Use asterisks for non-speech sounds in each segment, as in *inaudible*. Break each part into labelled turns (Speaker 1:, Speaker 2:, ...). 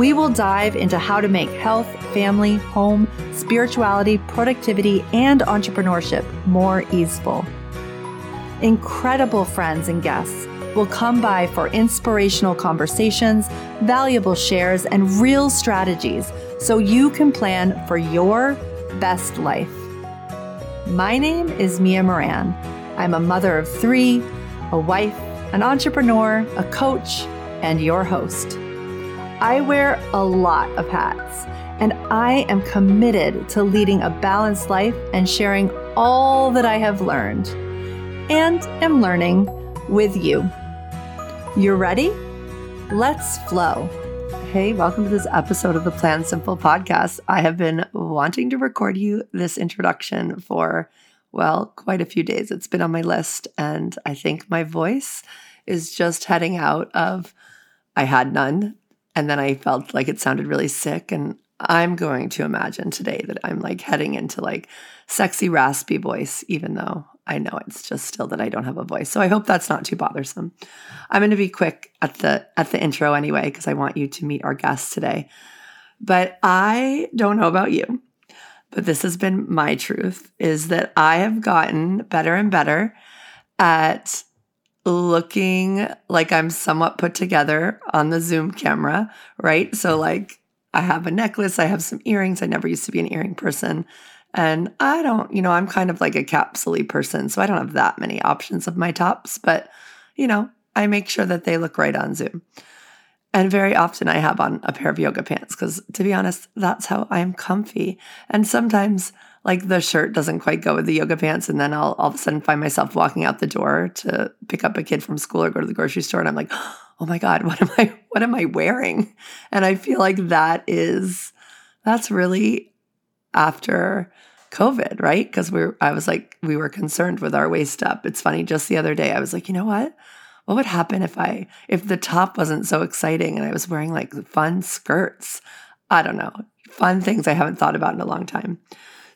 Speaker 1: We will dive into how to make health, family, home, spirituality, productivity, and entrepreneurship more easeful. Incredible friends and guests will come by for inspirational conversations, valuable shares, and real strategies so you can plan for your best life. My name is Mia Moran. I'm a mother of three, a wife, an entrepreneur, a coach, and your host. I wear a lot of hats, and I am committed to leading a balanced life and sharing all that I have learned and am learning with you. You're ready? Let's flow. Hey, welcome to this episode of the Plan Simple podcast. I have been wanting to record you this introduction for, well, quite a few days. It's been on my list, and I think my voice is just heading out of I had none and then I felt like it sounded really sick. And I'm going to imagine today that I'm like heading into like sexy, raspy voice, even though I know it's just still that I don't have a voice. So I hope that's not too bothersome. I'm going to be quick at the at the intro anyway because I want you to meet our guest today. But I don't know about you, but this has been my truth is that I have gotten better and better at looking like I'm somewhat put together on the Zoom camera, right? So, mm-hmm. like, I have a necklace, I have some earrings. I never used to be an earring person. And I don't, you know, I'm kind of like a capsule person. So I don't have that many options of my tops, but, you know, I make sure that they look right on Zoom. And very often I have on a pair of yoga pants because, to be honest, that's how I'm comfy. And sometimes like the shirt doesn't quite go with the yoga pants and then I'll all of a sudden find myself walking out the door to pick up a kid from school or go to the grocery store and I'm like, "Oh my god, *laughs* what am I what am I wearing?" And I feel like that is that's really after COVID, right? Because we're I was like we were concerned with our waist up. It's funny just the other day I was like, "You know what? What would happen if I if the top wasn't so exciting and I was wearing like fun skirts?" I don't know. Fun things I haven't thought about in a long time.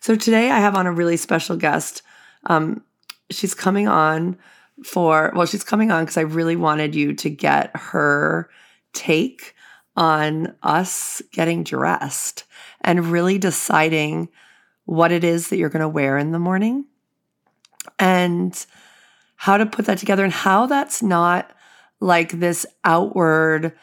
Speaker 1: So today I have on a really special guest. Um, she's coming on for, well, she's coming on because I really wanted you to get her take on us getting dressed and really deciding what it is that you're going to wear in the morning and how to put that together and how that's not like this outward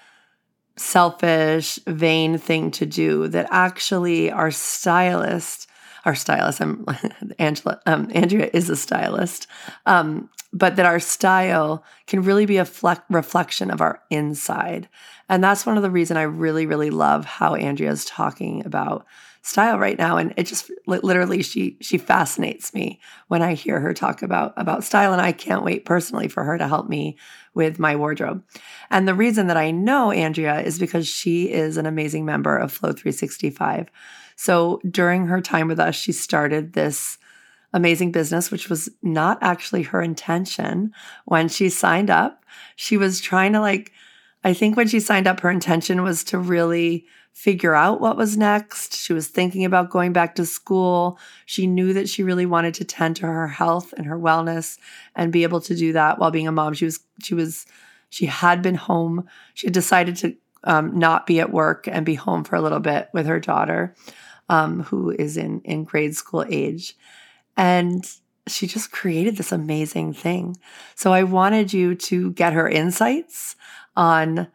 Speaker 1: selfish vain thing to do that actually our stylist our stylist. I'm *laughs* Angela. Um, Andrea is a stylist, um, but that our style can really be a fle- reflection of our inside, and that's one of the reason I really, really love how Andrea is talking about style right now and it just literally she she fascinates me when i hear her talk about about style and i can't wait personally for her to help me with my wardrobe and the reason that i know andrea is because she is an amazing member of flow 365 so during her time with us, she started this amazing business, which was not actually her intention when she signed up. She was trying to, like, I think when she signed up, her intention was to really figure out what was next. She was thinking about going back to school. She knew that she really wanted to tend to her health and her wellness and be able to do that while being a mom. She was, she was, she had been home. She had decided to um, not be at work and be home for a little bit with her daughter um, who is in in grade school age, and she just created this amazing thing. So I wanted you to get her insights on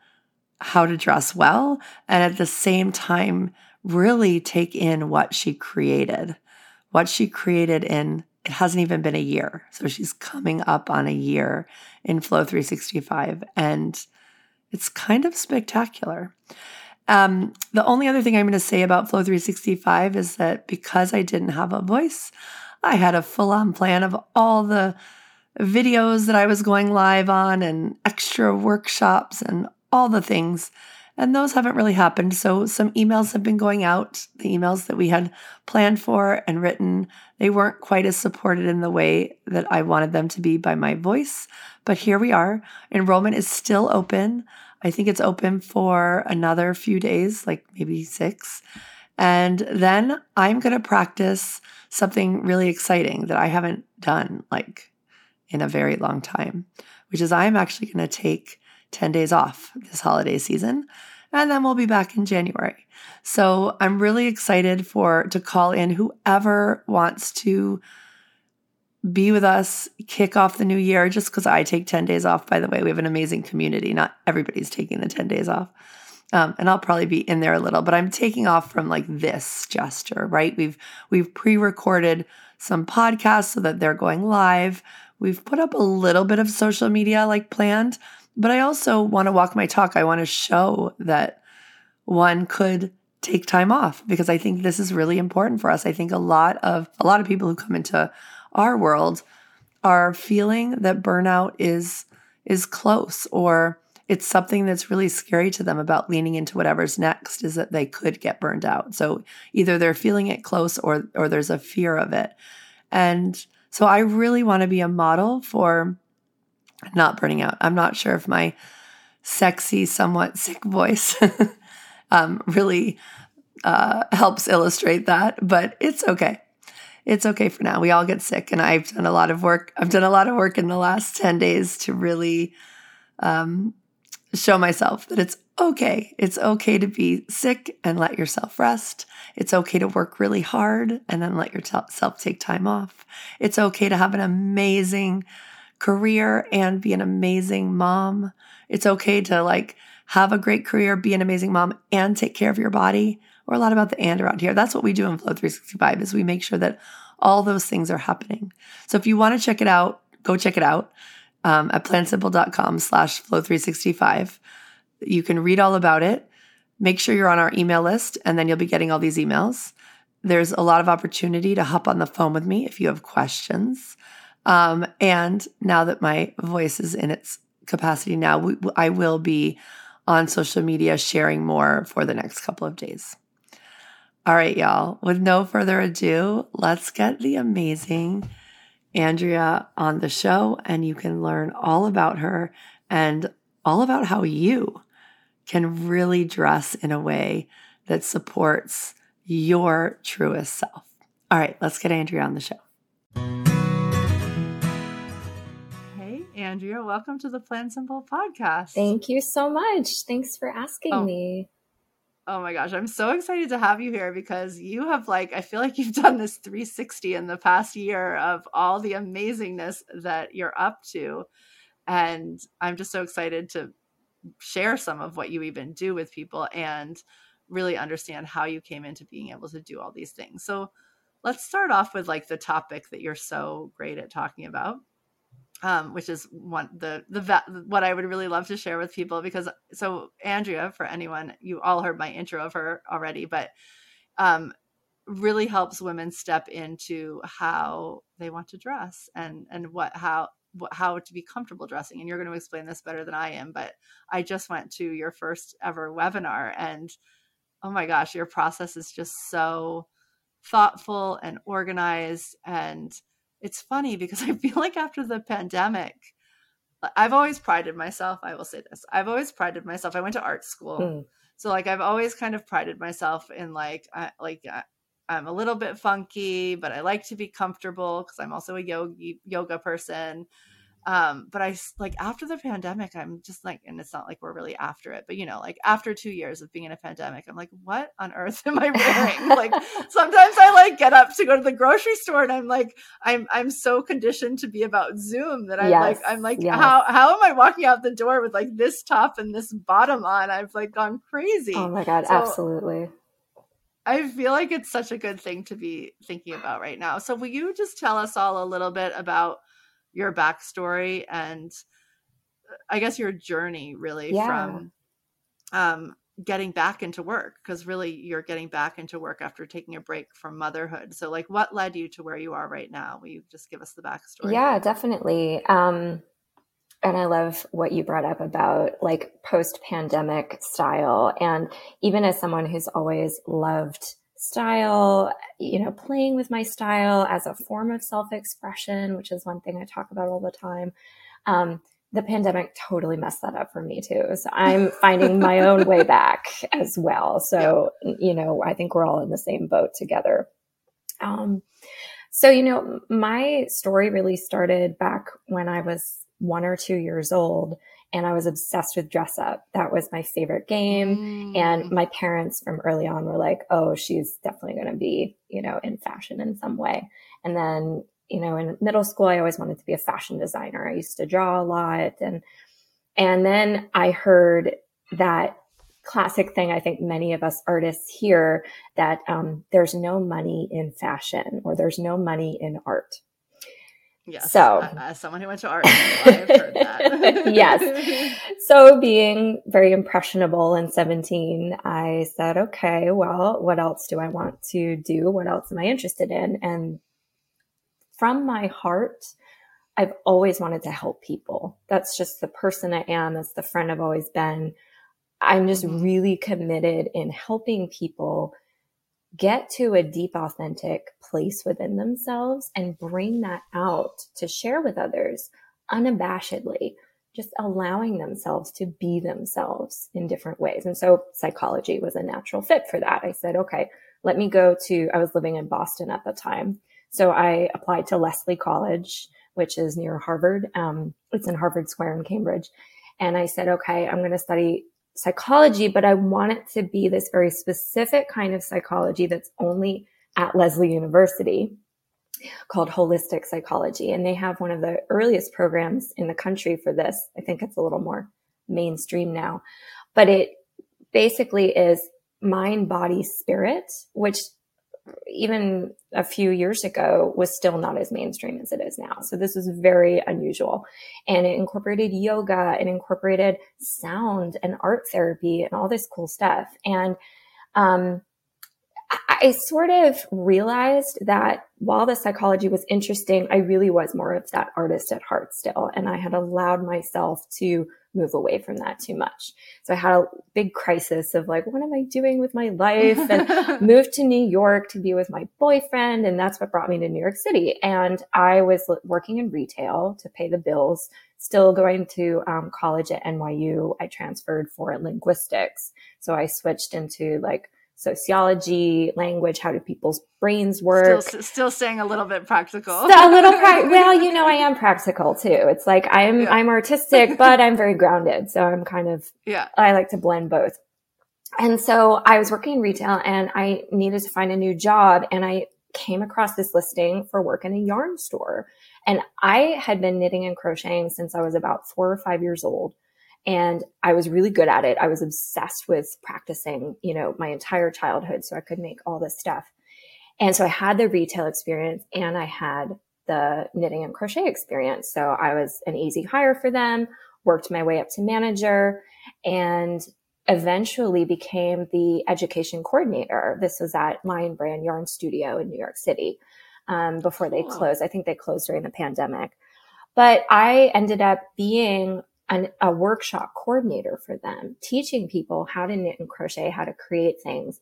Speaker 1: how to dress well, and at the same time, really take in what she created. What she created in it hasn't even been a year. So she's coming up on a year in Flow 365, and it's kind of spectacular. Um, the only other thing I'm going to say about Flow 365 is that because I didn't have a voice, I had a full on plan of all the videos that I was going live on and extra workshops and all the things. And those haven't really happened. So some emails have been going out. The emails that we had planned for and written, they weren't quite as supported in the way that I wanted them to be by my voice. But here we are. Enrollment is still open. I think it's open for another few days, like maybe six. And then I'm going to practice something really exciting that I haven't done like in a very long time, which is I'm actually going to take 10 days off this holiday season and then we'll be back in January. So I'm really excited for to call in whoever wants to be with us, kick off the new year just because I take 10 days off. By the way, we have an amazing community. Not everybody's taking the 10 days off. Um, and I'll probably be in there a little, but I'm taking off from like this gesture, right? We've we've pre-recorded some podcasts so that they're going live. We've put up a little bit of social media like planned, but I also want to walk my talk. I want to show that one could take time off because I think this is really important for us. I think a lot of a lot of people who come into our world are feeling that burnout is is close or it's something that's really scary to them about leaning into whatever's next is that they could get burned out. So either they're feeling it close or or there's a fear of it. And so I really want to be a model for not burning out. I'm not sure if my sexy, somewhat sick voice *laughs* um, really uh, helps illustrate that, but it's okay. It's okay for now. We all get sick, and I've done a lot of work. I've done a lot of work in the last 10 days to really um, show myself that it's okay. It's okay to be sick and let yourself rest. It's okay to work really hard and then let yourself take time off. It's okay to have an amazing career and be an amazing mom. It's okay to like have a great career, be an amazing mom and take care of your body. We're a lot about the and around here. That's what we do in Flow 365 is we make sure that all those things are happening. So if you want to check it out, go check it out um, at plansimple.com slash flow365. You can read all about it. Make sure you're on our email list, and then you'll be getting all these emails. There's a lot of opportunity to hop on the phone with me if you have questions. Um, and now that my voice is in its capacity now, we, I will be on social media sharing more for the next couple of days. All right, y'all, with no further ado, let's get the amazing Andrea on the show, and you can learn all about her and all about how you can really dress in a way that supports your truest self. All right, let's get Andrea on the show. Hey, Andrea, welcome to the Plan Simple podcast.
Speaker 2: Thank you so much. Thanks for asking oh. me.
Speaker 1: Oh my gosh, I'm so excited to have you here because you have like I feel like you've done this 360 in the past year of all the amazingness that you're up to. And I'm just so excited to share some of what you even do with people and really understand how you came into being able to do all these things. So let's start off with like the topic that you're so great at talking about um, which is one the the what I would really love to share with people because so Andrea, for anyone you all heard my intro of her already, but um, really helps women step into how they want to dress and and what how how to be comfortable dressing. And you're going to explain this better than I am, but I just went to your first ever webinar, and oh my gosh, your process is just so thoughtful and organized and it's funny because *laughs* I feel like after the pandemic, I've always prided myself. I will say this: I've always prided myself. I went to art school, mm. so like I've always kind of prided myself in like I, like I, I'm a little bit funky, but I like to be comfortable because I'm also a yoga yoga person. Um, but I like after the pandemic, I'm just like, and it's not like we're really after it, but you know, like after two years of being in a pandemic, I'm like, what on earth *laughs* am I wearing? *laughs* like sometimes I like get up to go to the grocery store and I'm like, I'm I'm so conditioned to be about Zoom that I'm yes, like, I'm like, yes. how how am I walking out the door with like this top and this bottom on? I've like gone crazy.
Speaker 2: Oh my god, so, absolutely.
Speaker 1: I feel like it's such a good thing to be thinking about right now. So, will you just tell us all a little bit about your backstory and uh, I guess your journey really yeah. from um, getting back into work because really you're getting back into work after taking a break from motherhood. So, like, what led you to where you are right now? Will you just give us the backstory?
Speaker 2: Yeah, definitely. Um, and I love what you brought up about like post pandemic style. And even as someone who's always loved style, you know, playing with my style as a form of self expression, which is one thing I talk about all the time. Um, the pandemic totally messed that up for me too. So I'm *laughs* finding my own way back as well. So, you know, I think we're all in the same boat together. Um, so, you know, my story really started back when I was one or two years old and I was obsessed with dress up. That was my favorite game. Mm. And my parents from early on were like, oh, she's definitely going to be, you know, in fashion in some way. And then, you know, in middle school, I always wanted to be a fashion designer. I used to draw a lot. And, and then I heard that classic thing I think many of us artists hear that um, there's no money in fashion or there's no money in art.
Speaker 3: Yes. So, as someone who went to art, I've heard that. *laughs*
Speaker 2: yes. So, being very impressionable in 17, I said, okay, well, what else do I want to do? What else am I interested in? And from my heart, I've always wanted to help people. That's just the person I am. That's the friend I've always been. I'm just mm-hmm. really committed in helping people get to a deep, authentic place within themselves and bring that out to share with others unabashedly, just allowing themselves to be themselves in different ways. And so psychology was a natural fit for that. I said, okay, let me go to, I was living in Boston at the time. So I applied to Lesley College, which is near Harvard. Um, it's in Harvard Square in Cambridge. And I said, okay, I'm going to study psychology, but I want it to be this very specific kind of psychology that's only at Lesley University called holistic psychology. And they have one of the earliest programs in the country for this. I think it's a little more mainstream now, but it basically is mind, body, spirit, which even a few years ago was still not as mainstream as it is now. So this was very unusual. And it incorporated yoga and incorporated sound and art therapy and all this cool stuff. And um, I sort of realized that while the psychology was interesting, I really was more of that artist at heart still. And I had allowed myself to move away from that too much. So I had a big crisis of like, what am I doing with my life? And *laughs* moved to New York to be with my boyfriend. And that's what brought me to New York City. And I was working in retail to pay the bills, still going to um, college at NYU. I transferred for linguistics. So I switched into like sociology, language, how do people's brains work?
Speaker 3: Still, still staying a little bit practical.
Speaker 2: A little pra- *laughs* well, you know, I am practical too. It's like I'm yeah. I'm artistic, *laughs* but I'm very grounded. So I'm kind of
Speaker 3: yeah.
Speaker 2: I like to blend both. And so I was working in retail and I needed to find a new job and I came across this listing for work in a yarn store. And I had been knitting and crocheting since I was about 4 or 5 years old and I was really good at it. I was obsessed with practicing, you know, my entire childhood so I could make all this stuff. And so I had the retail experience and I had the knitting and crochet experience. So I was an easy hire for them, worked my way up to manager and eventually became the education coordinator. This was at Lion Brand Yarn Studio in New York City um, before they closed. I think they closed during the pandemic. But I ended up being an, a workshop coordinator for them, teaching people how to knit and crochet, how to create things.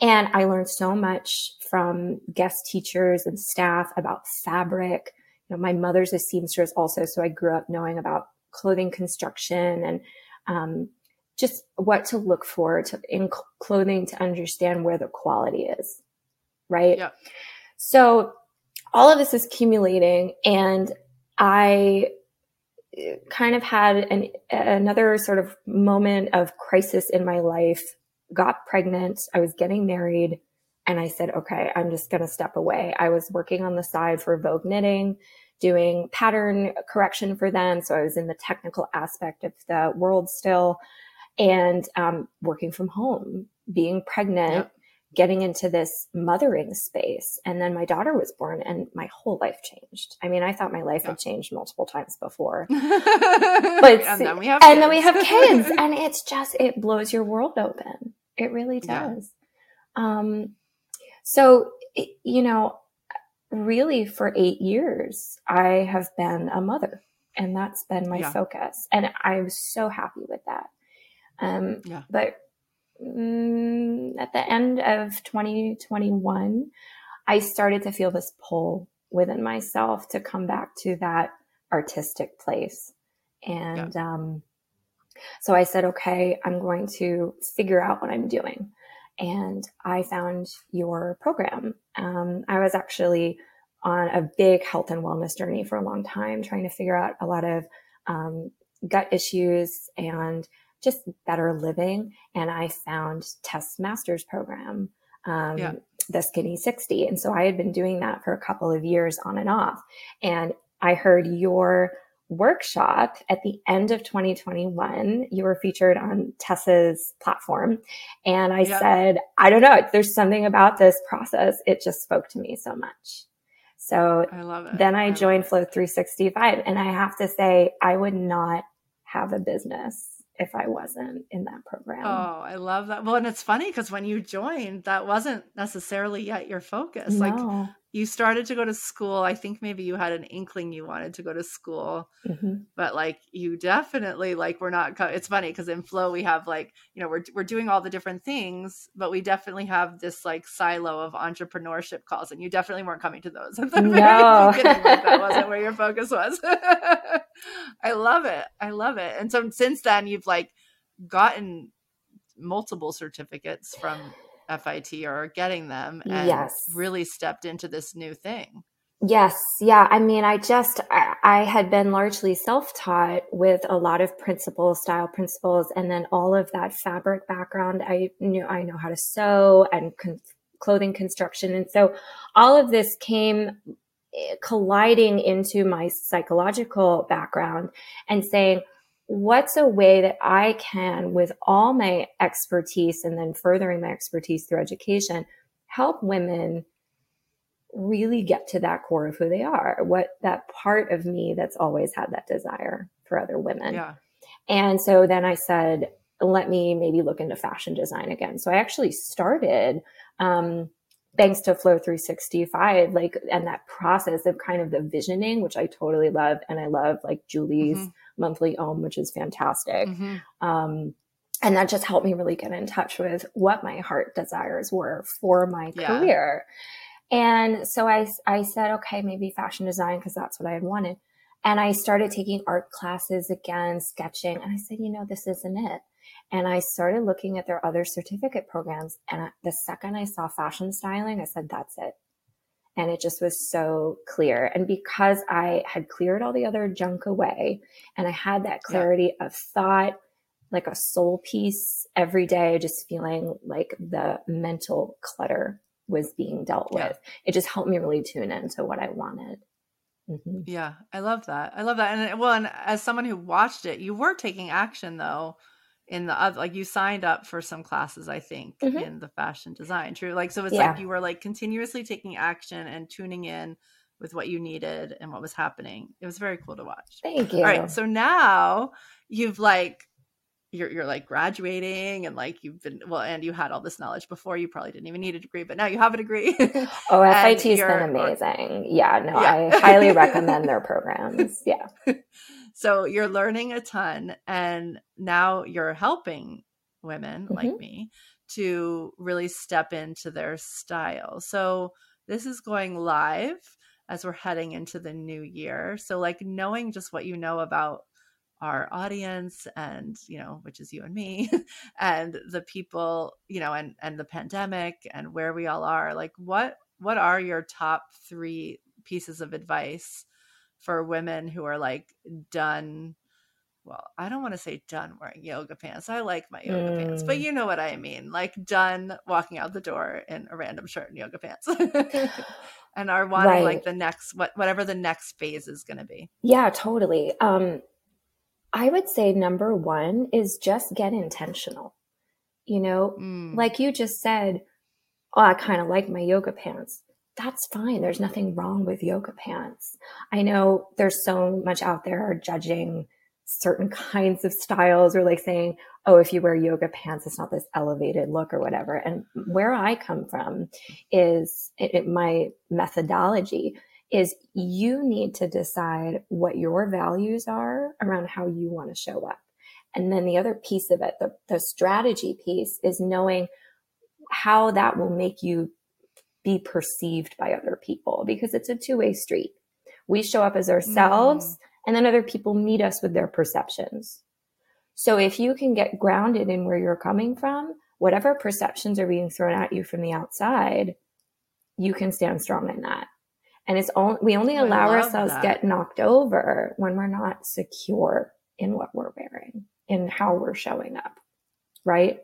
Speaker 2: And I learned so much from guest teachers and staff about fabric. You know, my mother's a seamstress also, so I grew up knowing about clothing construction and um, just what to look for to, in clothing to understand where the quality is, right?
Speaker 3: Yeah.
Speaker 2: So all of this is accumulating, and I kind of had an, another sort of moment of crisis in my life, got pregnant. I was getting married and I said, okay, I'm just going to step away. I was working on the side for Vogue Knitting, doing pattern correction for them. So I was in the technical aspect of the world still and um, working from home, being pregnant. Yep getting into this mothering space. And then my daughter was born and my whole life changed. I mean, I thought my life yeah. had changed multiple times before. *laughs* but and then we have and kids. then we have kids *laughs* and it's just it blows your world open. It really does. Yeah. Um so you know, really for 8 years I have been a mother. And that's been my yeah. focus. And I'm so happy with that. Um, yeah. But mm, at the end of 2021, I started to feel this pull within myself to come back to that artistic place. And yeah. um, so I said, okay, I'm going to figure out what I'm doing. And I found your program. Um, I was actually on a big health and wellness journey for a long time, trying to figure out a lot of um, gut issues and just better living. And I found Tess Masters program, um, yeah. the Skinny 60. And so I had been doing that for a couple of years on and off. And I heard your workshop at the end of 2021. You were featured on Tess's platform. And I said, I don't know, there's something about this process. It just spoke to me so much. So I love it. then I, I joined Flow 365 and I have to say I would not have a business if I wasn't in that program.
Speaker 1: Oh, I love that. Well, and it's funny because when you joined, that wasn't necessarily yet your focus. No. Like you started to go to school i think maybe you had an inkling you wanted to go to school mm-hmm. but like you definitely like we're not co- it's funny because in flow we have like you know we're, we're doing all the different things but we definitely have this like silo of entrepreneurship calls and you definitely weren't coming to those at the no. like that wasn't where your *laughs* focus was *laughs* i love it i love it and so since then you've like gotten multiple certificates from FIT or getting them and yes. really stepped into this new thing.
Speaker 2: Yes. Yeah. I mean, I just, I, I had been largely self taught with a lot of principles, style principles, and then all of that fabric background. I knew, I know how to sew and con- clothing construction. And so all of this came eh, colliding into my psychological background and saying, what's a way that I can, with all my expertise and then furthering my expertise through education, help women really get to that core of who they are, what that part of me that's always had that desire for other women. Yeah. And so then I said, let me maybe look into fashion design again. So I actually started, um, thanks to Flow 365, like, and that process of kind of the visioning, which I totally love. And I love like Julie's mm-hmm monthly OM, which is fantastic. Mm-hmm. Um, and that just helped me really get in touch with what my heart desires were for my yeah. career. And so I, I said, okay, maybe fashion design, because that's what I had wanted. And I started taking art classes again, sketching. And I said, you know, this isn't it. And I started looking at their other certificate programs. And the second I saw fashion styling, I said, that's it. And it just was so clear. And because I had cleared all the other junk away and I had that clarity yeah. of thought, like a soul piece every day, just feeling like the mental clutter was being dealt yeah. with, it just helped me really tune into what I wanted.
Speaker 1: Mm-hmm. Yeah, I love that. I love that. And well, and as someone who watched it, you were taking action though in the other like you signed up for some classes i think mm-hmm. in the fashion design true like so it's yeah. like you were like continuously taking action and tuning in with what you needed and what was happening it was very cool to watch
Speaker 2: thank you
Speaker 1: all right so now you've like you're you're like graduating and like you've been well and you had all this knowledge before you probably didn't even need a degree but now you have a degree *laughs* *laughs*
Speaker 2: oh FIT's been amazing yeah no yeah. I highly recommend *laughs* their programs yeah
Speaker 1: so you're learning a ton and now you're helping women mm-hmm. like me to really step into their style. So this is going live as we're heading into the new year. So like knowing just what you know about our audience and you know which is you and me *laughs* and the people you know and and the pandemic and where we all are like what what are your top 3 pieces of advice for women who are like done well, I don't want to say done wearing yoga pants. I like my yoga mm. pants, but mm. you know what I mean. Like done walking out the door in a random shirt and yoga pants. *laughs* and are wanting right. like the next what whatever the next phase is going to be.
Speaker 2: Yeah, totally. Um I would say number 1 is just get intentional. You know, mm. like you just said, oh, I kind of like my yoga pants that's fine. There's nothing wrong with yoga pants. I know there's so much out there are judging certain *laughs* kinds of styles or like saying, oh, if you wear yoga pants, it's not this elevated look or whatever. And where I come from is it, it, my methodology is you need to decide what your values are around how you want to show up. And then the other piece of it, the, the strategy piece is knowing how that will make you be perceived by other people because it's a two way street. We show up as ourselves mm. and then other people meet us with their perceptions. So if you can get grounded in where you're coming from, whatever perceptions are being thrown at you from the outside, you can stand strong in that. And it's only, we only allow ourselves that. get knocked over when we're not secure in what we're wearing, in how we're showing up. Right.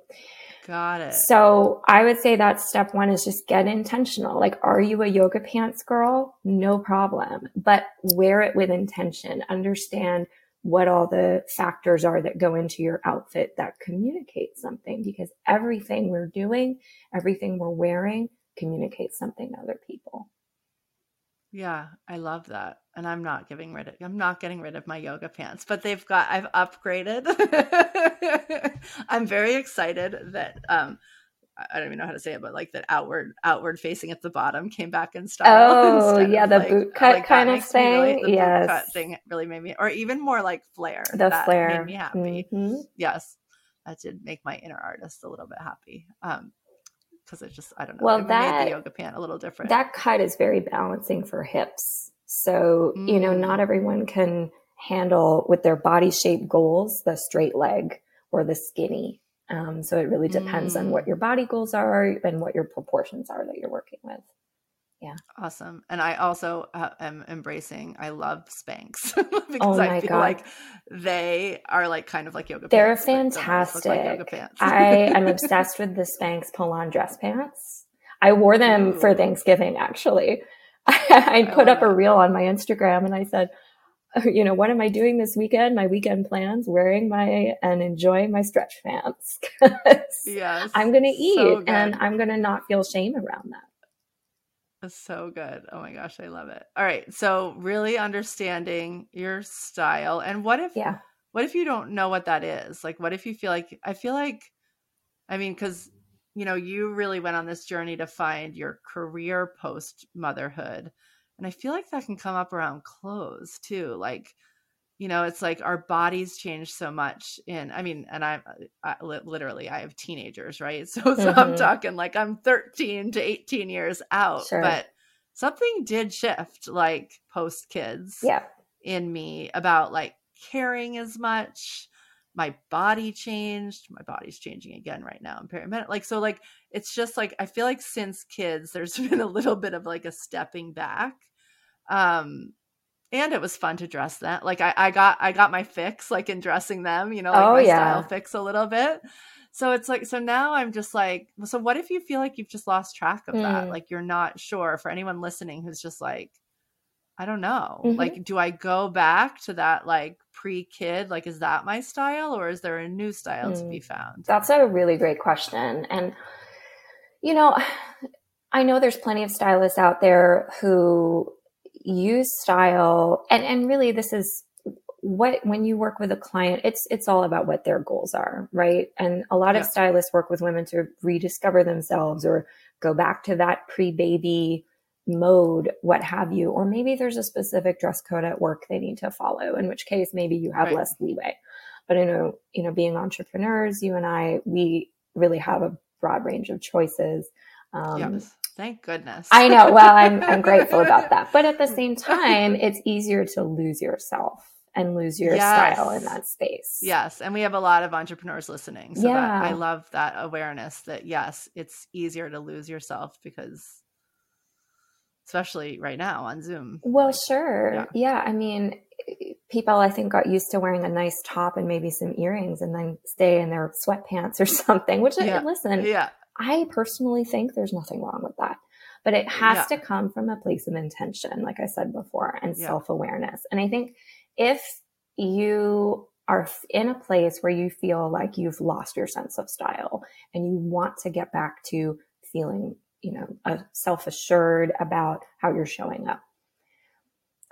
Speaker 1: Got it.
Speaker 2: So I would say that step one is just get intentional. Like, are you a yoga pants girl? No problem, but wear it with intention. Understand what all the factors are that go into your outfit that communicate something because everything we're doing, everything we're wearing communicates something to other people.
Speaker 1: Yeah, I love that. And I'm not getting rid of I'm not getting rid of my yoga pants, but they've got I've upgraded. *laughs* I'm very excited that um I don't even know how to say it, but like that outward outward facing at the bottom came back in style. *laughs*
Speaker 2: Oh yeah, the like, boot cut like kind of thing. Really, the yes, boot cut
Speaker 1: thing really made me, or even more like flare.
Speaker 2: The that flare
Speaker 1: made me happy. Mm-hmm. Yes, that did make my inner artist a little bit happy. Um, because it just I don't know.
Speaker 2: Well, that
Speaker 1: the yoga pant a little different.
Speaker 2: That cut is very balancing for hips. So mm. you know, not mm. everyone can handle with their body shape goals the straight leg or the skinny. Um, so it really depends mm. on what mm. your body goals are and what your proportions are that you're working with. Yeah.
Speaker 1: Awesome. And I also uh, am embracing, I love Spanx *laughs* because oh I feel God. like they are like kind of like yoga
Speaker 2: They're pants. They're fantastic. Like yoga pants. I am *laughs* obsessed with the Spanx pull on dress pants. I wore them Ooh. for Thanksgiving actually. *laughs* I put up that. a reel on my Instagram and I said, you know, what am I doing this weekend? My weekend plans, wearing my and enjoying my stretch pants.
Speaker 1: yes.
Speaker 2: I'm going to eat so and I'm going to not feel shame around that.
Speaker 1: That's so good. Oh my gosh, I love it. All right. So really understanding your style. And what if
Speaker 2: yeah.
Speaker 1: what if you don't know what that is? Like what if you feel like I feel like I mean, because you know, you really went on this journey to find your career post motherhood. And I feel like that can come up around clothes too. Like you know it's like our bodies change so much in i mean and i, I literally i have teenagers right *laughs* so, mm-hmm. i'm talking like i'm 13 to 18 years out sure. but something did shift like post kids
Speaker 2: yeah
Speaker 1: in me about like caring as much my body changed my body's changing again right now i'm perimenopause like so like it's just like i feel like since kids there's *laughs* been a little bit of like a stepping back um and it was fun to dress them. Like I, I got I got my fix like in dressing them, you know, like oh, my yeah. style fix a little bit. So it's like so now I'm just like so what if you feel like you've just lost track of mm. that? Like you're not sure for anyone listening who's just like I don't know. Mm-hmm. Like do I go back to that like pre-kid like is that my style or is there a new style mm. to be found?
Speaker 2: That's a really great question. And you know, *sighs* I know there's plenty of stylists out there who use style and and really this is what when you work with a client it's it's all about what their goals are right and a lot yeah. of stylists work with women to rediscover themselves or go back to that pre-baby mode what have you or maybe there's a specific dress code at work they need to follow in which case maybe you have right. less leeway but i know you know being entrepreneurs you and i we really have a broad range of choices um,
Speaker 1: yes. Thank goodness.
Speaker 2: I know. Well, I'm, I'm grateful about that. But at the *laughs* same time, it's easier to lose yourself and lose your yes. style in that space.
Speaker 1: Yes. And we have a lot of entrepreneurs listening. So yeah. I love that awareness that, yes, it's easier to lose yourself because, especially right now on Zoom.
Speaker 2: Well, sure. Yeah. yeah. I mean, people I think got used to wearing a nice top and maybe some earrings and then stay in their sweatpants or *laughs* something, which yeah. listen,
Speaker 1: yeah.
Speaker 2: I personally think there's nothing wrong with that. But it has yeah. to come from a place of intention, like I said before, and yeah. self awareness. And I think if you are in a place where you feel like you've lost your sense of style and you want to get back to feeling, you know, self assured about how you're showing up,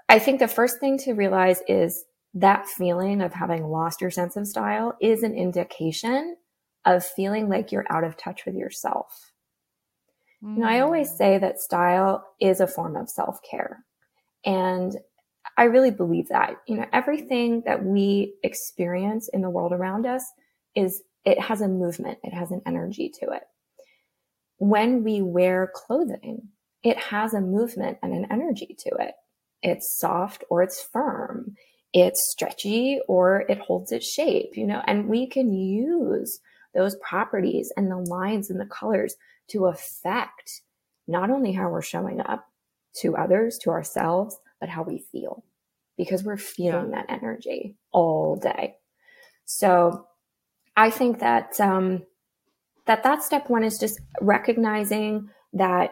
Speaker 2: I think the first thing to realize is that feeling of having lost your sense of style is an indication of feeling like you're out of touch with yourself. Mm. You know, I always mm. say that style is a form of self care. And I really believe that, you know, everything that we experience in the world around us is, it has a movement, it has an energy to it. When we wear clothing, it has a movement and an energy to it. It's soft or it's firm. It's stretchy or it holds its shape, you know, and we can use those properties and the lines and the colors to affect not only how we're showing up to others, to ourselves, but how we feel because we're feeling yeah. that energy all day. So I think that, um, that that step one is just recognizing that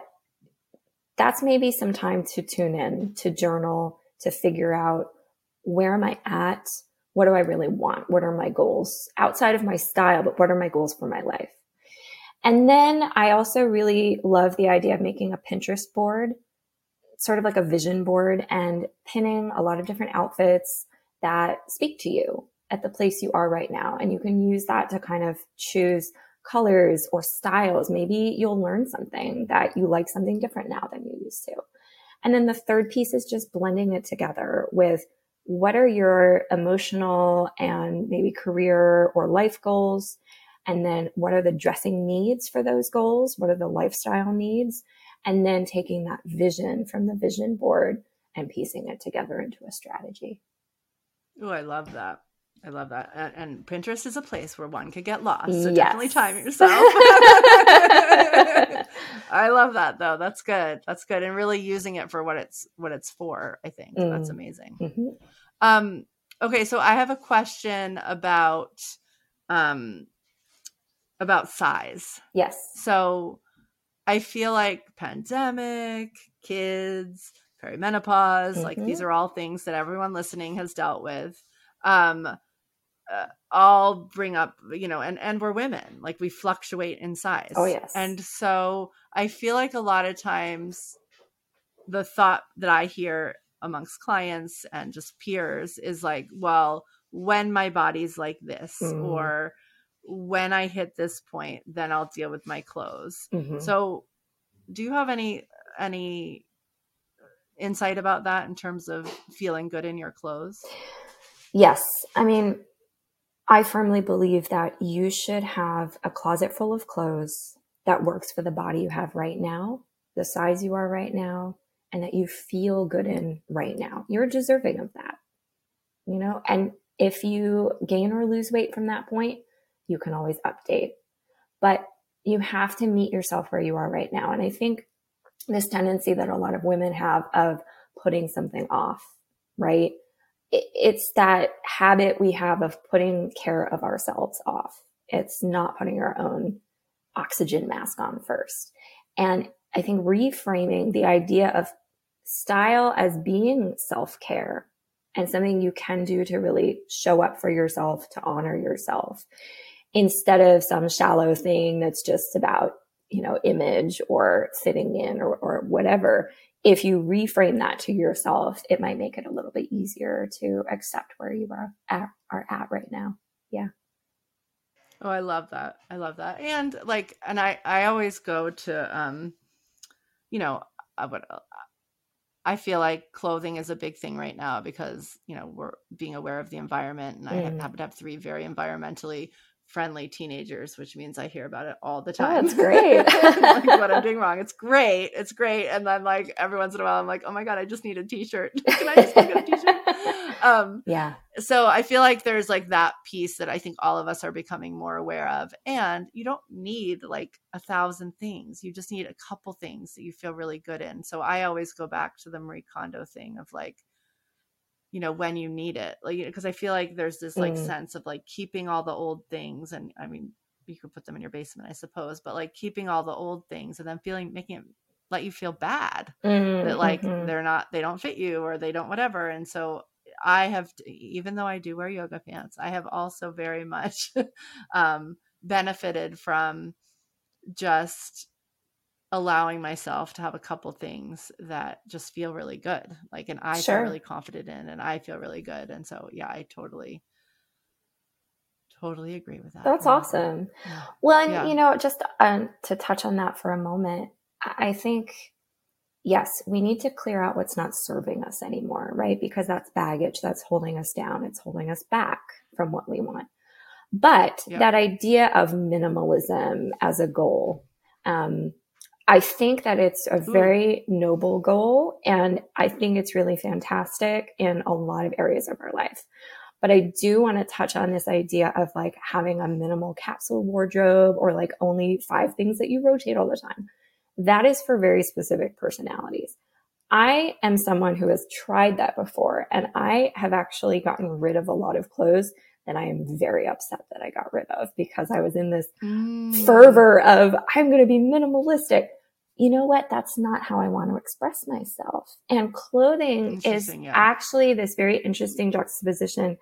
Speaker 2: that's maybe some time to tune in, to journal, to figure out where am I at? What do I really want? What are my goals outside of my style, but what are my goals for my life? And then I also really love the idea of making a Pinterest board, sort of like a vision board and pinning a lot of different outfits that speak to you at the place you are right now. And you can use that to kind of choose colors or styles. Maybe you'll learn something that you like something different now than you used to. And then the third piece is just blending it together with what are your emotional and maybe career or life goals? And then what are the dressing needs for those goals? What are the lifestyle needs? And then taking that vision from the vision board and piecing it together into a strategy.
Speaker 1: Oh, I love that. I love that. And, and, Pinterest is a place where one could get lost. So yes. definitely time *laughs* yourself. *laughs* I love that though. That's good. That's good. And really using it for what it's what it's for, I think. Mm. That's amazing. Mm-hmm. Um okay, so I have a question about um about size.
Speaker 2: Yes.
Speaker 1: So I feel like pandemic, kids, perimenopause, mm-hmm. like these mm-hmm. are all things that everyone listening has dealt with. Um uh, all bring up you know and and we're women like we fluctuate in size.
Speaker 2: oh yes.
Speaker 1: And so i feel like a lot of times the thought that i hear amongst clients and just peers is like well when my body's like this mm. or when i hit this point then i'll deal with my clothes. Mm-hmm. so do you have any any insight about that in terms of feeling good in your clothes?
Speaker 2: Yes. I mean I firmly believe that you should have a closet full of clothes that works for the body you have right now, the size you are right now, and that you feel good in right now. You're deserving of that, you know? And if you gain or lose weight from that point, you can always update. But you have to meet yourself where you are right now. And I think this tendency that a lot of women have of putting something off, right? It's that habit we have of putting care of ourselves off. It's not putting our own oxygen mask on first. And I think reframing the idea of style as being self care and something you can do to really show up for yourself, to honor yourself, instead of some shallow thing that's just about, you know, image or fitting in or, or whatever if you reframe that to yourself, it might make it a little bit easier to accept where you are at, are at right now. Yeah.
Speaker 1: Oh, I love that. I love that. And like, and I, I always go to, um, you know, I would, I feel like clothing is a big thing right now because, you know, we're being aware of the environment and mm. I happen to have three very environmentally friendly teenagers, which means I hear about it all the time.
Speaker 2: Oh, that's *laughs* great.
Speaker 1: like what I'm doing wrong. It's *laughs* great. It's great. And then like every once in a while I'm like, oh my God, I just need a t-shirt. *laughs* Can I just get a t-shirt?
Speaker 2: Um, yeah.
Speaker 1: So I feel like there's like that piece that I think all of us are becoming more aware of. And you don't need like a thousand things. You just need a couple things that you feel really good in. So I always go back to the Marie Kondo thing of like, you know when you need it like because i feel like there's this like mm. sense of like keeping all the old things and i mean you could put them in your basement i suppose but like keeping all the old things and then feeling making it let you feel bad mm-hmm. that like mm-hmm. they're not they don't fit you or they don't whatever and so i have even though i do wear yoga pants i have also very *laughs* much um benefited from just allowing myself to have a couple things that just feel really good like and i sure. feel really confident in and i feel really good and so yeah i totally totally agree with that
Speaker 2: that's awesome yeah. well and yeah. you know just um, to touch on that for a moment i think yes, we need to clear out what's not serving us anymore, right? Because that's baggage that's holding us down. It's holding us back from what we want. But that idea of minimalism as a goal, um, I think that it's a very Ooh. noble goal. And I think it's really fantastic in a lot of areas of our life. But I do want to touch on this idea of like having a minimal capsule wardrobe or like only five things that you rotate all the time. That is for very specific personalities. I am someone who has tried that before and I have actually gotten rid of a lot of clothes that I am very upset that I got rid of because I was in this mm. fervor of I'm going to be minimalistic. You know what? That's not how I want to express myself. And clothing is yeah. actually this very interesting juxtaposition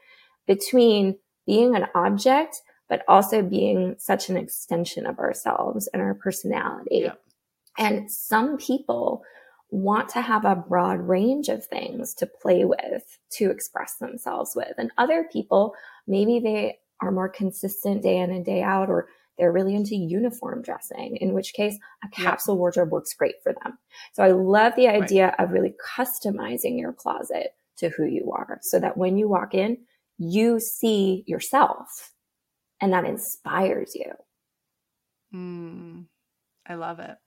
Speaker 2: between being an object, but also being such an extension of ourselves and our personality. Yeah. And some people want to have a broad range of things to play with, to express themselves with. And other people, maybe they are more consistent day in and day out, or they're really into uniform dressing, in which case a capsule wardrobe works great for them. So I love the idea right. of really customizing your closet to who you are so that when you walk in, you see yourself and that inspires you.
Speaker 3: Mm, I love it.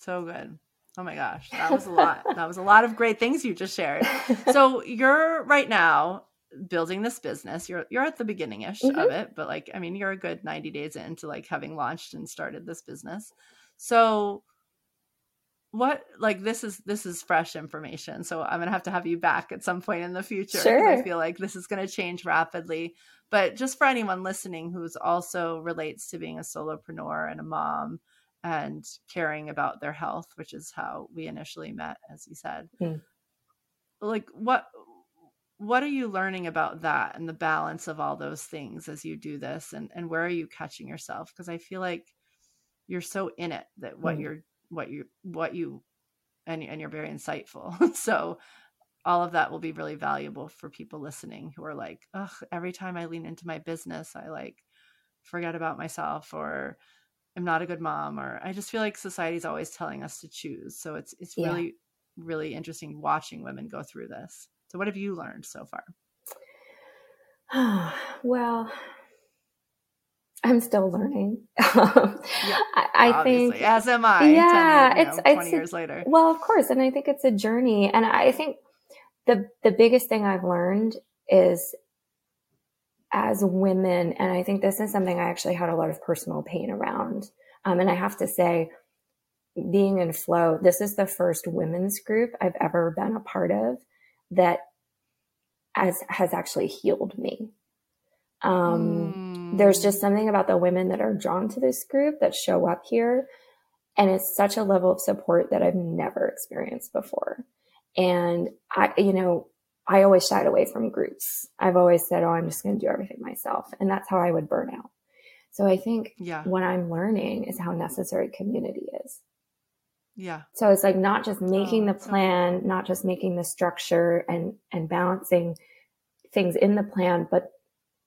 Speaker 3: So good. Oh my gosh, that was a lot. that was a lot of great things you just shared. *laughs* So you're right now building this business. You're you're at the beginning ish mm-hmm. of it, but like I mean, you're a good 90 days into like having launched and started this business. So what like this is this is fresh information. So I'm gonna have to have you back at some point in the future.
Speaker 2: Sure.
Speaker 3: I feel like this is gonna change rapidly. But just for anyone listening who's also relates to being a solopreneur and a mom and caring about their health, which is how we initially met, as you said. Mm. Like what what are you learning about that and the balance of all those things as you do this and, and where are you catching yourself? Because I feel like you're so in it that what mm. you're what you what you and and you're very insightful. *laughs* so all of that will be really valuable for people listening who are like, ugh, every time I lean into my business, I like forget about myself or I'm not a good mom or I just feel like society's always telling us to choose. So it's it's yeah. really really interesting watching women go through this. So what have you learned so far? *sighs*
Speaker 2: well, I'm still learning. *laughs* yeah, I, I think
Speaker 3: as am I.
Speaker 2: Yeah,
Speaker 3: 10, you know, it's 20 it's, years later.
Speaker 2: Well, of course, and I think it's a journey. And I think the the biggest thing I've learned is as women, and I think this is something I actually had a lot of personal pain around. Um, and I have to say, being in flow, this is the first women's group I've ever been a part of that has has actually healed me. Um, mm. There's just something about the women that are drawn to this group that show up here, and it's such a level of support that I've never experienced before. And I, you know, I always shied away from groups. I've always said, oh, I'm just going to do everything myself. And that's how I would burn out. So I think yeah. what I'm learning is how necessary community is.
Speaker 3: Yeah.
Speaker 2: So it's like not just making oh, the plan, so not just making the structure and and balancing things in the plan, but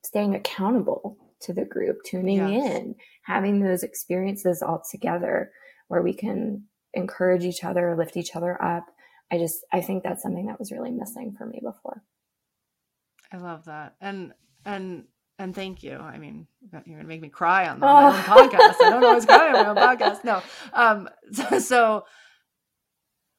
Speaker 2: staying accountable to the group, tuning yes. in, having those experiences all together where we can encourage each other, lift each other up, I just I think that's something that was really missing for me before.
Speaker 3: I love that. And and and thank you. I mean, you're gonna make me cry on, the, oh. my *laughs* own podcast. I don't always cry on my own podcast. No. Um *laughs* so, so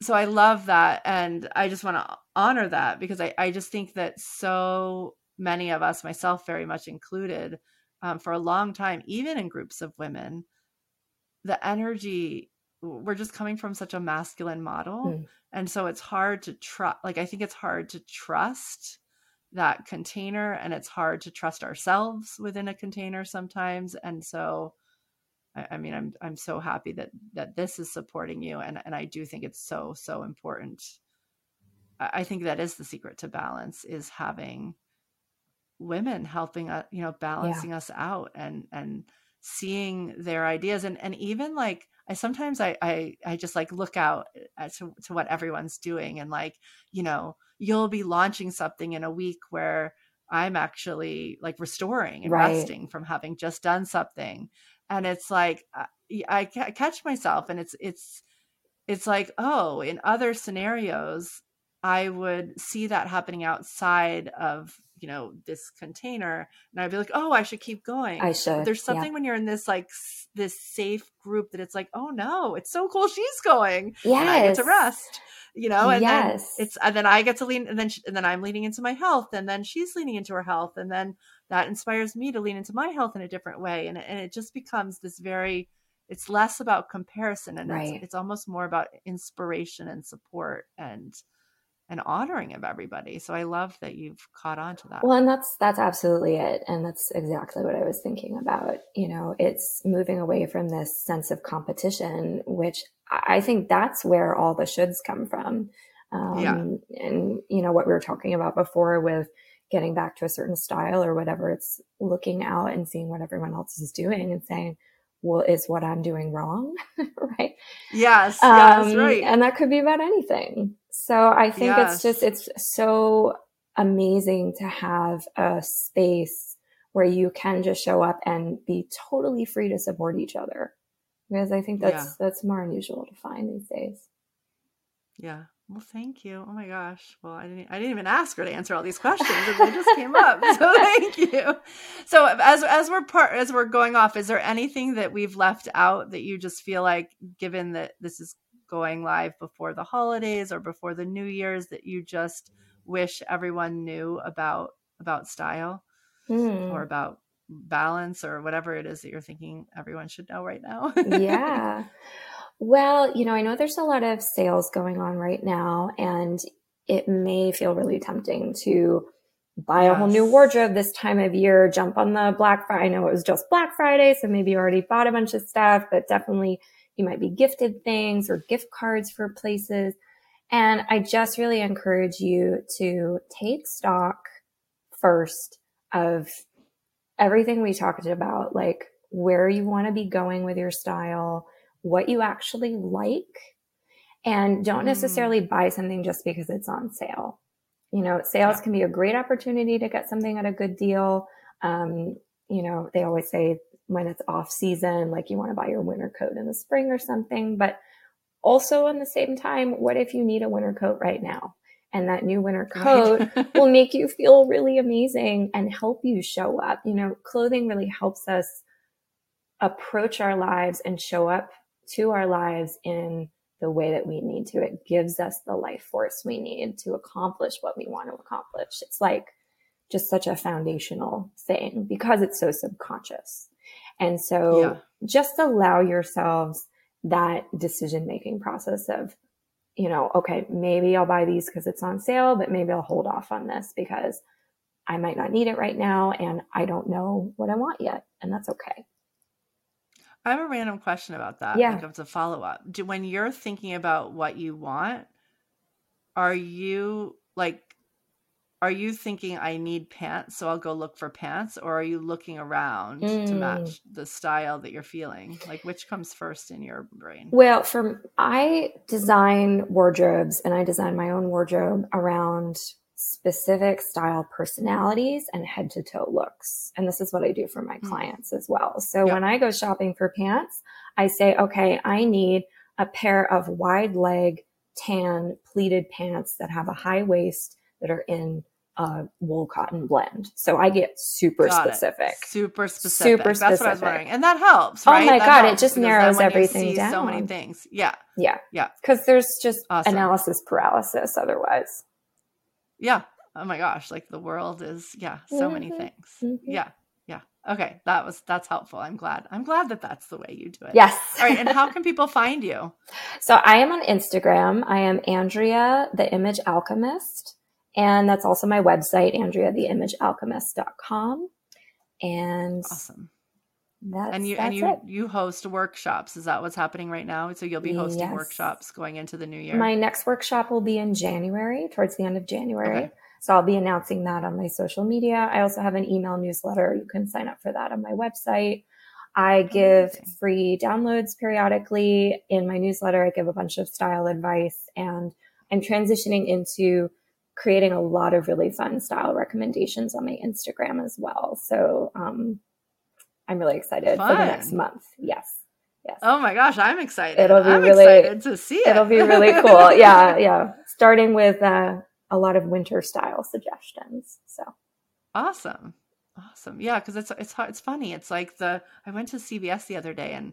Speaker 3: so I love that and I just want to honor that because I, I just think that so many of us, myself very much included, um, for a long time, even in groups of women, the energy we're just coming from such a masculine model mm. and so it's hard to trust like i think it's hard to trust that container and it's hard to trust ourselves within a container sometimes and so I, I, mean i'm i'm so happy that that this is supporting you and and i do think it's so so important I, I think that is the secret to balance is having women helping us you know balancing yeah. us out and and seeing their ideas and and even like I sometimes I I, I just like look out uh, uh, to, to what everyone's doing and like you know you'll be launching something in a week where I'm actually like restoring and right. resting from having just done something and it's like uh, I, I catch myself and it's it's it's like, oh, in other scenarios, I would see that happening outside of you know this container and i'd be like oh i should keep going
Speaker 2: i should
Speaker 3: but there's something
Speaker 2: yeah.
Speaker 3: when you're in this like s- this safe group that it's like oh no it's so cool she's going
Speaker 2: yeah
Speaker 3: and i get to rest you know and
Speaker 2: yes.
Speaker 3: then it's and then i get to lean and then she, and then i'm leaning into my health and then she's leaning into her health and then that inspires me to lean into my health in a different way and, and it just becomes this very it's less about comparison and
Speaker 2: right.
Speaker 3: it's, it's almost more about inspiration and support and and honoring of everybody. So I love that you've caught on to that.
Speaker 2: Well, and that's that's absolutely it. And that's exactly what I was thinking about. You know, it's moving away from this sense of competition, which I think that's where all the shoulds come from. Um,
Speaker 3: yeah.
Speaker 2: And, you know, what we were talking about before with getting back to a certain style or whatever, it's looking out and seeing what everyone else is doing and saying, well, is what I'm doing wrong? *laughs* right.
Speaker 3: Yes.
Speaker 2: Um,
Speaker 3: yes. Right.
Speaker 2: And that could be about anything. So I think
Speaker 3: Yes.
Speaker 2: it's just, it's so amazing to have a space where you can just show up and be totally free to support each other. Because I think that's,
Speaker 3: Yeah.
Speaker 2: that's more unusual to find these days.
Speaker 3: Yeah. Well, thank you. Oh my gosh. Well, I didn't. I didn't even ask her to answer all these questions, they just came up. *laughs* So thank you. So as as we're part as we're going off, is there anything that we've left out that you just feel like, given that this is going live before the holidays or before the New Year's, that you just wish everyone knew about about style
Speaker 2: Hmm.
Speaker 3: or about balance or whatever it is that you're thinking everyone should know right now?
Speaker 2: yeah. Well, you know, I know there's a lot of sales going on right now, and it may feel really tempting to buy a whole new wardrobe this time of year, jump on the Black Friday. I know it was just Black Friday, so maybe you already bought a bunch of stuff, but definitely you might be gifted things or gift cards for places. And I just really encourage you to take stock first of everything we talked about, like where you want to be going with your style, what you actually like, and don't
Speaker 3: Mm.
Speaker 2: necessarily buy something just because it's on sale. You know, sales
Speaker 3: Yeah.
Speaker 2: can be a great opportunity to get something at a good deal. Um, you know, they always say when it's off season, like you want to buy your winter coat in the spring or something, but also in the same time, what if you need a winter coat right now? And that new winter coat
Speaker 3: Right. *laughs*
Speaker 2: will make you feel really amazing and help you show up. You know, clothing really helps us approach our lives and show up to our lives in the way that we need to. It gives us the life force we need to accomplish what we want to accomplish. It's like just such a foundational thing because it's so subconscious. And so
Speaker 3: Yeah.
Speaker 2: just allow yourselves that decision making process of, you know, okay, maybe I'll buy these because it's on sale, but maybe I'll hold off on this because I might not need it right now and I don't know what I want yet. And that's okay.
Speaker 3: I have a random question about that.
Speaker 2: Yeah.
Speaker 3: Like it's a follow up. Do when you're thinking about what you want, are you like are you thinking I need pants, so I'll go look for pants, or are you looking around to
Speaker 2: Mm.
Speaker 3: match the style that you're feeling? Like which comes first in your brain?
Speaker 2: Well, from I design wardrobes and I design my own wardrobe around specific style personalities and head to toe looks. And this is what I do for my
Speaker 3: Mm.
Speaker 2: clients as well. So
Speaker 3: Yep.
Speaker 2: when I go shopping for pants, I say, okay, I need a pair of wide leg tan pleated pants that have a high waist that are in a wool cotton blend. So I get super
Speaker 3: Got it.
Speaker 2: specific.
Speaker 3: Super specific.
Speaker 2: Super
Speaker 3: That's what I was
Speaker 2: specific.
Speaker 3: wondering. And that helps,
Speaker 2: Oh my
Speaker 3: That
Speaker 2: God, it just
Speaker 3: because
Speaker 2: narrows everything
Speaker 3: see So many things. Yeah.
Speaker 2: Yeah.
Speaker 3: Yeah.
Speaker 2: Because there's just
Speaker 3: Awesome.
Speaker 2: analysis paralysis otherwise.
Speaker 3: Yeah. Oh my gosh. Like the world is, yeah, so many
Speaker 2: Mhm.
Speaker 3: things.
Speaker 2: Mhm.
Speaker 3: Yeah. Yeah. Okay. That was, that's helpful. I'm glad. I'm glad that that's the way you do it.
Speaker 2: Yes.
Speaker 3: All right. And how can people find you? *laughs*
Speaker 2: So I am on Instagram. I am Andrea, the image alchemist. And that's also my website, AndreaTheImageAlchemist.com. And
Speaker 3: Awesome. And you,
Speaker 2: that's
Speaker 3: and you,
Speaker 2: it.
Speaker 3: you host workshops. Is that what's happening right now? So you'll be hosting
Speaker 2: Yes.
Speaker 3: workshops going into the new year.
Speaker 2: My next workshop will be in January, towards the end of January.
Speaker 3: Okay.
Speaker 2: So I'll be announcing that on my social media. I also have an email newsletter. You can sign up for that on my website. I give
Speaker 3: Amazing.
Speaker 2: free downloads periodically. In my newsletter, I give a bunch of style advice and I'm transitioning into creating a lot of really fun style recommendations on my Instagram as well. So um, I'm really excited for the next month. Yes. Yes.
Speaker 3: Oh my gosh, I'm excited.
Speaker 2: It'll be
Speaker 3: I'm
Speaker 2: really-
Speaker 3: excited to see it.
Speaker 2: It'll be *laughs* really cool. Yeah, yeah. Starting with uh, a lot of winter style suggestions. So
Speaker 3: Awesome. Awesome. Yeah, because it's it's it's funny. It's like the I went to CVS the other day and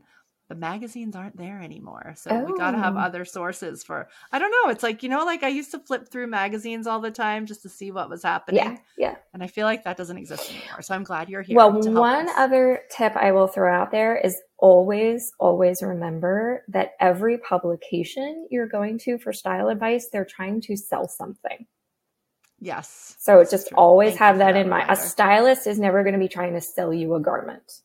Speaker 3: the magazines aren't there anymore. So we got to have
Speaker 2: Oh.
Speaker 3: other sources for I don't know. It's like, you know, like I used to flip through magazines all the time just to see what was happening.
Speaker 2: yeah, yeah.
Speaker 3: And I feel like that doesn't exist anymore. So I'm glad you're here.
Speaker 2: Well,
Speaker 3: to help
Speaker 2: one
Speaker 3: us.
Speaker 2: other tip I will throw out there is always, always remember that every publication you're going to for style advice, they're trying to sell something.
Speaker 3: Yes.
Speaker 2: So just
Speaker 3: true.
Speaker 2: always
Speaker 3: Thank
Speaker 2: have that in mind. A stylist is never going to be trying to sell you a garment.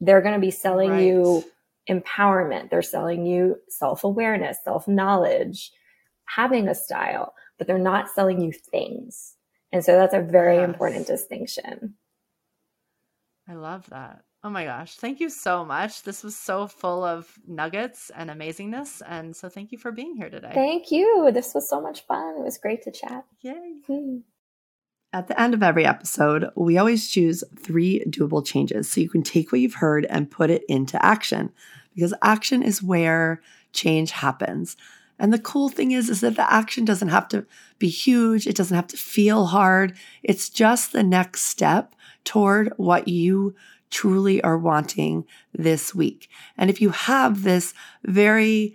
Speaker 2: They're going to be selling you empowerment. They're selling you self awareness, self knowledge, having a style, but they're not selling you things. And so that's a very
Speaker 3: Yes.
Speaker 2: important distinction.
Speaker 3: I love that. Oh my gosh. Thank you so much. This was so full of nuggets and amazingness. And so thank you for being here today.
Speaker 2: Thank you. This was so much fun. It was great to chat.
Speaker 3: Yay.
Speaker 2: Hmm.
Speaker 1: At the end of every episode, we always choose three doable changes so you can take what you've heard and put it into action because action is where change happens. And the cool thing is is that the action doesn't have to be huge, it doesn't have to feel hard. It's just the next step toward what you truly are wanting this week. And if you have this very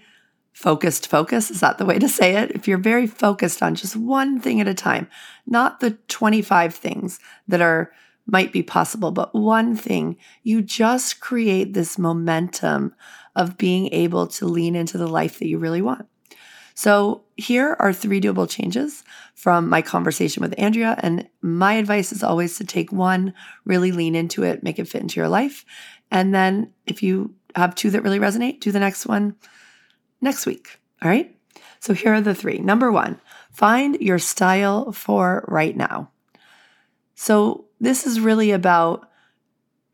Speaker 1: focused focus, is that the way to say it? If you're very focused on just one thing at a time, not the 25 things that are might be possible, but one thing, you just create this momentum of being able to lean into the life that you really want. So, here are three doable changes from my conversation with Andrea. And my advice is always to take one, really lean into it, make it fit into your life. And then, if you have two that really resonate, do the next one next week. All right. So, here are the three. Number one, find your style for right now. So, this is really about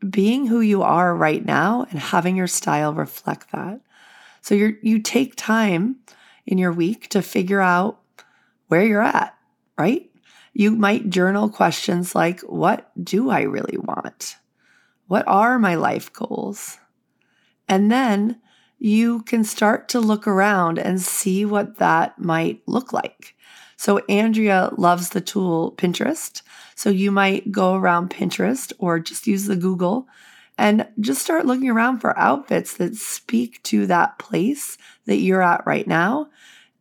Speaker 1: being who you are right now and having your style reflect that. So, you you take time in your week to figure out where you're at, right? You might journal questions like, What do I really want? What are my life goals? And then you can start to look around and see what that might look like. So, Andrea loves the tool Pinterest. So, you might go around Pinterest or just use the Google and just start looking around for outfits that speak to that place that you're at right now.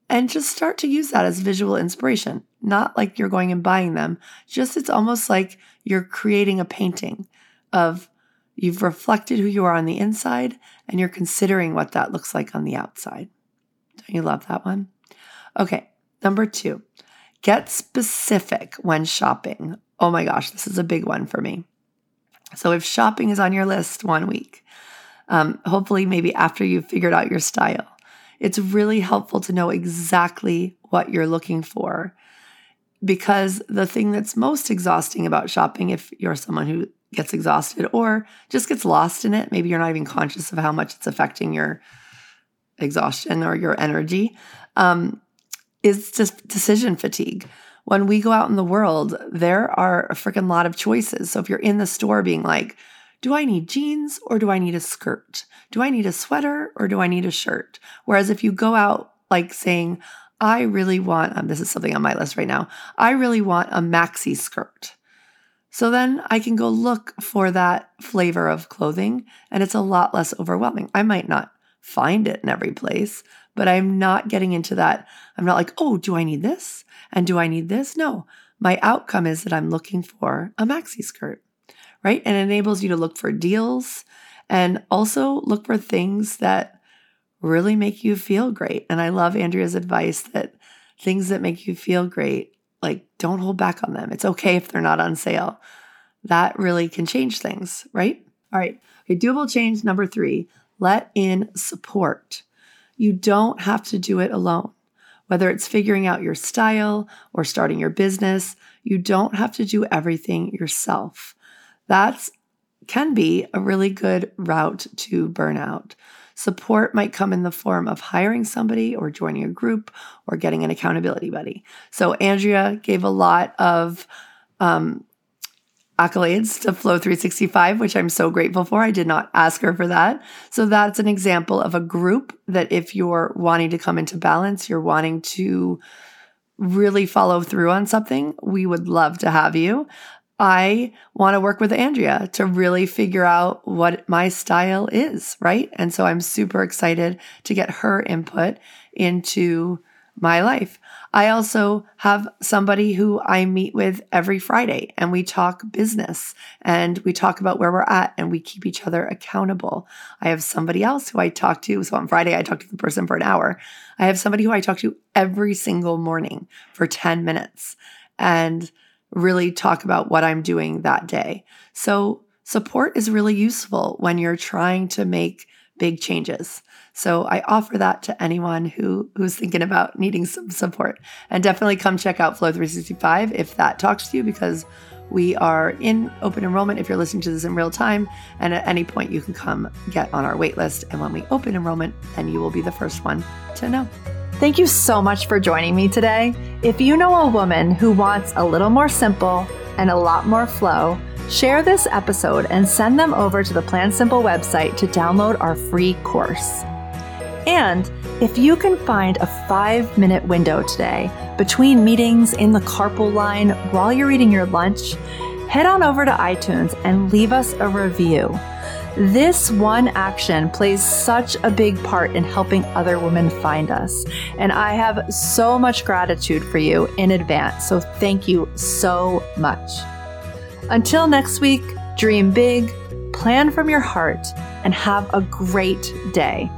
Speaker 1: And just start to use that as visual inspiration. Not like you're going and buying them, just it's almost like you're creating a painting of you've reflected who you are on the inside and you're considering what that looks like on the outside. Don't you love that one? Okay, number two, get specific when shopping. Oh my gosh, this is a big one for me. So, if shopping is on your list one week, um, hopefully, maybe after you've figured out your style, it's really helpful to know exactly what you're looking for. Because the thing that's most exhausting about shopping, if you're someone who gets exhausted or just gets lost in it, maybe you're not even conscious of how much it's affecting your exhaustion or your energy, um, is just decision fatigue. When we go out in the world, there are a freaking lot of choices. So if you're in the store being like, do I need jeans or do I need a skirt? Do I need a sweater or do I need a shirt? Whereas if you go out like saying, I really want, um, this is something on my list right now, I really want a maxi skirt. So then I can go look for that flavor of clothing and it's a lot less overwhelming. I might not find it in every place, but I'm not getting into that. I'm not like, oh, do I need this? And do I need this? No, my outcome is that I'm looking for a maxi skirt, right? And it enables you to look for deals and also look for things that really make you feel great. And I love Andrea's advice that things that make you feel great, like don't hold back on them. It's okay if they're not on sale. That really can change things, right? All right. Okay, doable change number three let in support. You don't have to do it alone. Whether it's figuring out your style or starting your business, you don't have to do everything yourself. That's can be a really good route to burnout. Support might come in the form of hiring somebody or joining a group or getting an accountability buddy. So, Andrea gave a lot of um, accolades to Flow 365, which I'm so grateful for. I did not ask her for that. So that's an example of a group that if you're wanting to come into balance, you're wanting to really follow through on something, we would love to have you. I want to work with Andrea to really figure out what my style is, right? And so I'm super excited to get her input into my life. I also have somebody who I meet with every Friday and we talk business and we talk about where we're at and we keep each other accountable. I have somebody else who I talk to. So on Friday, I talk to the person for an hour. I have somebody who I talk to every single morning for 10 minutes and really talk about what I'm doing that day. So support is really useful when you're trying to make big changes. So I offer that to anyone who who's thinking about needing some support. And definitely come check out Flow 365 if that talks to you because we are in open enrollment if you're listening to this in real time. And at any point, you can come get on our wait list. And when we open enrollment, then you will be the first one to know.
Speaker 2: Thank you so much for joining me today. If you know a woman who wants a little more simple and a lot more flow, share this episode and send them over to the Plan Simple website to download our free course. And if you can find a five minute window today between meetings in the carpool line while you're eating your lunch, head on over to iTunes and leave us a review. This one action plays such a big part in helping other women find us. And I have so much gratitude for you in advance. So thank you so much. Until next week, dream big, plan from your heart, and have a great day.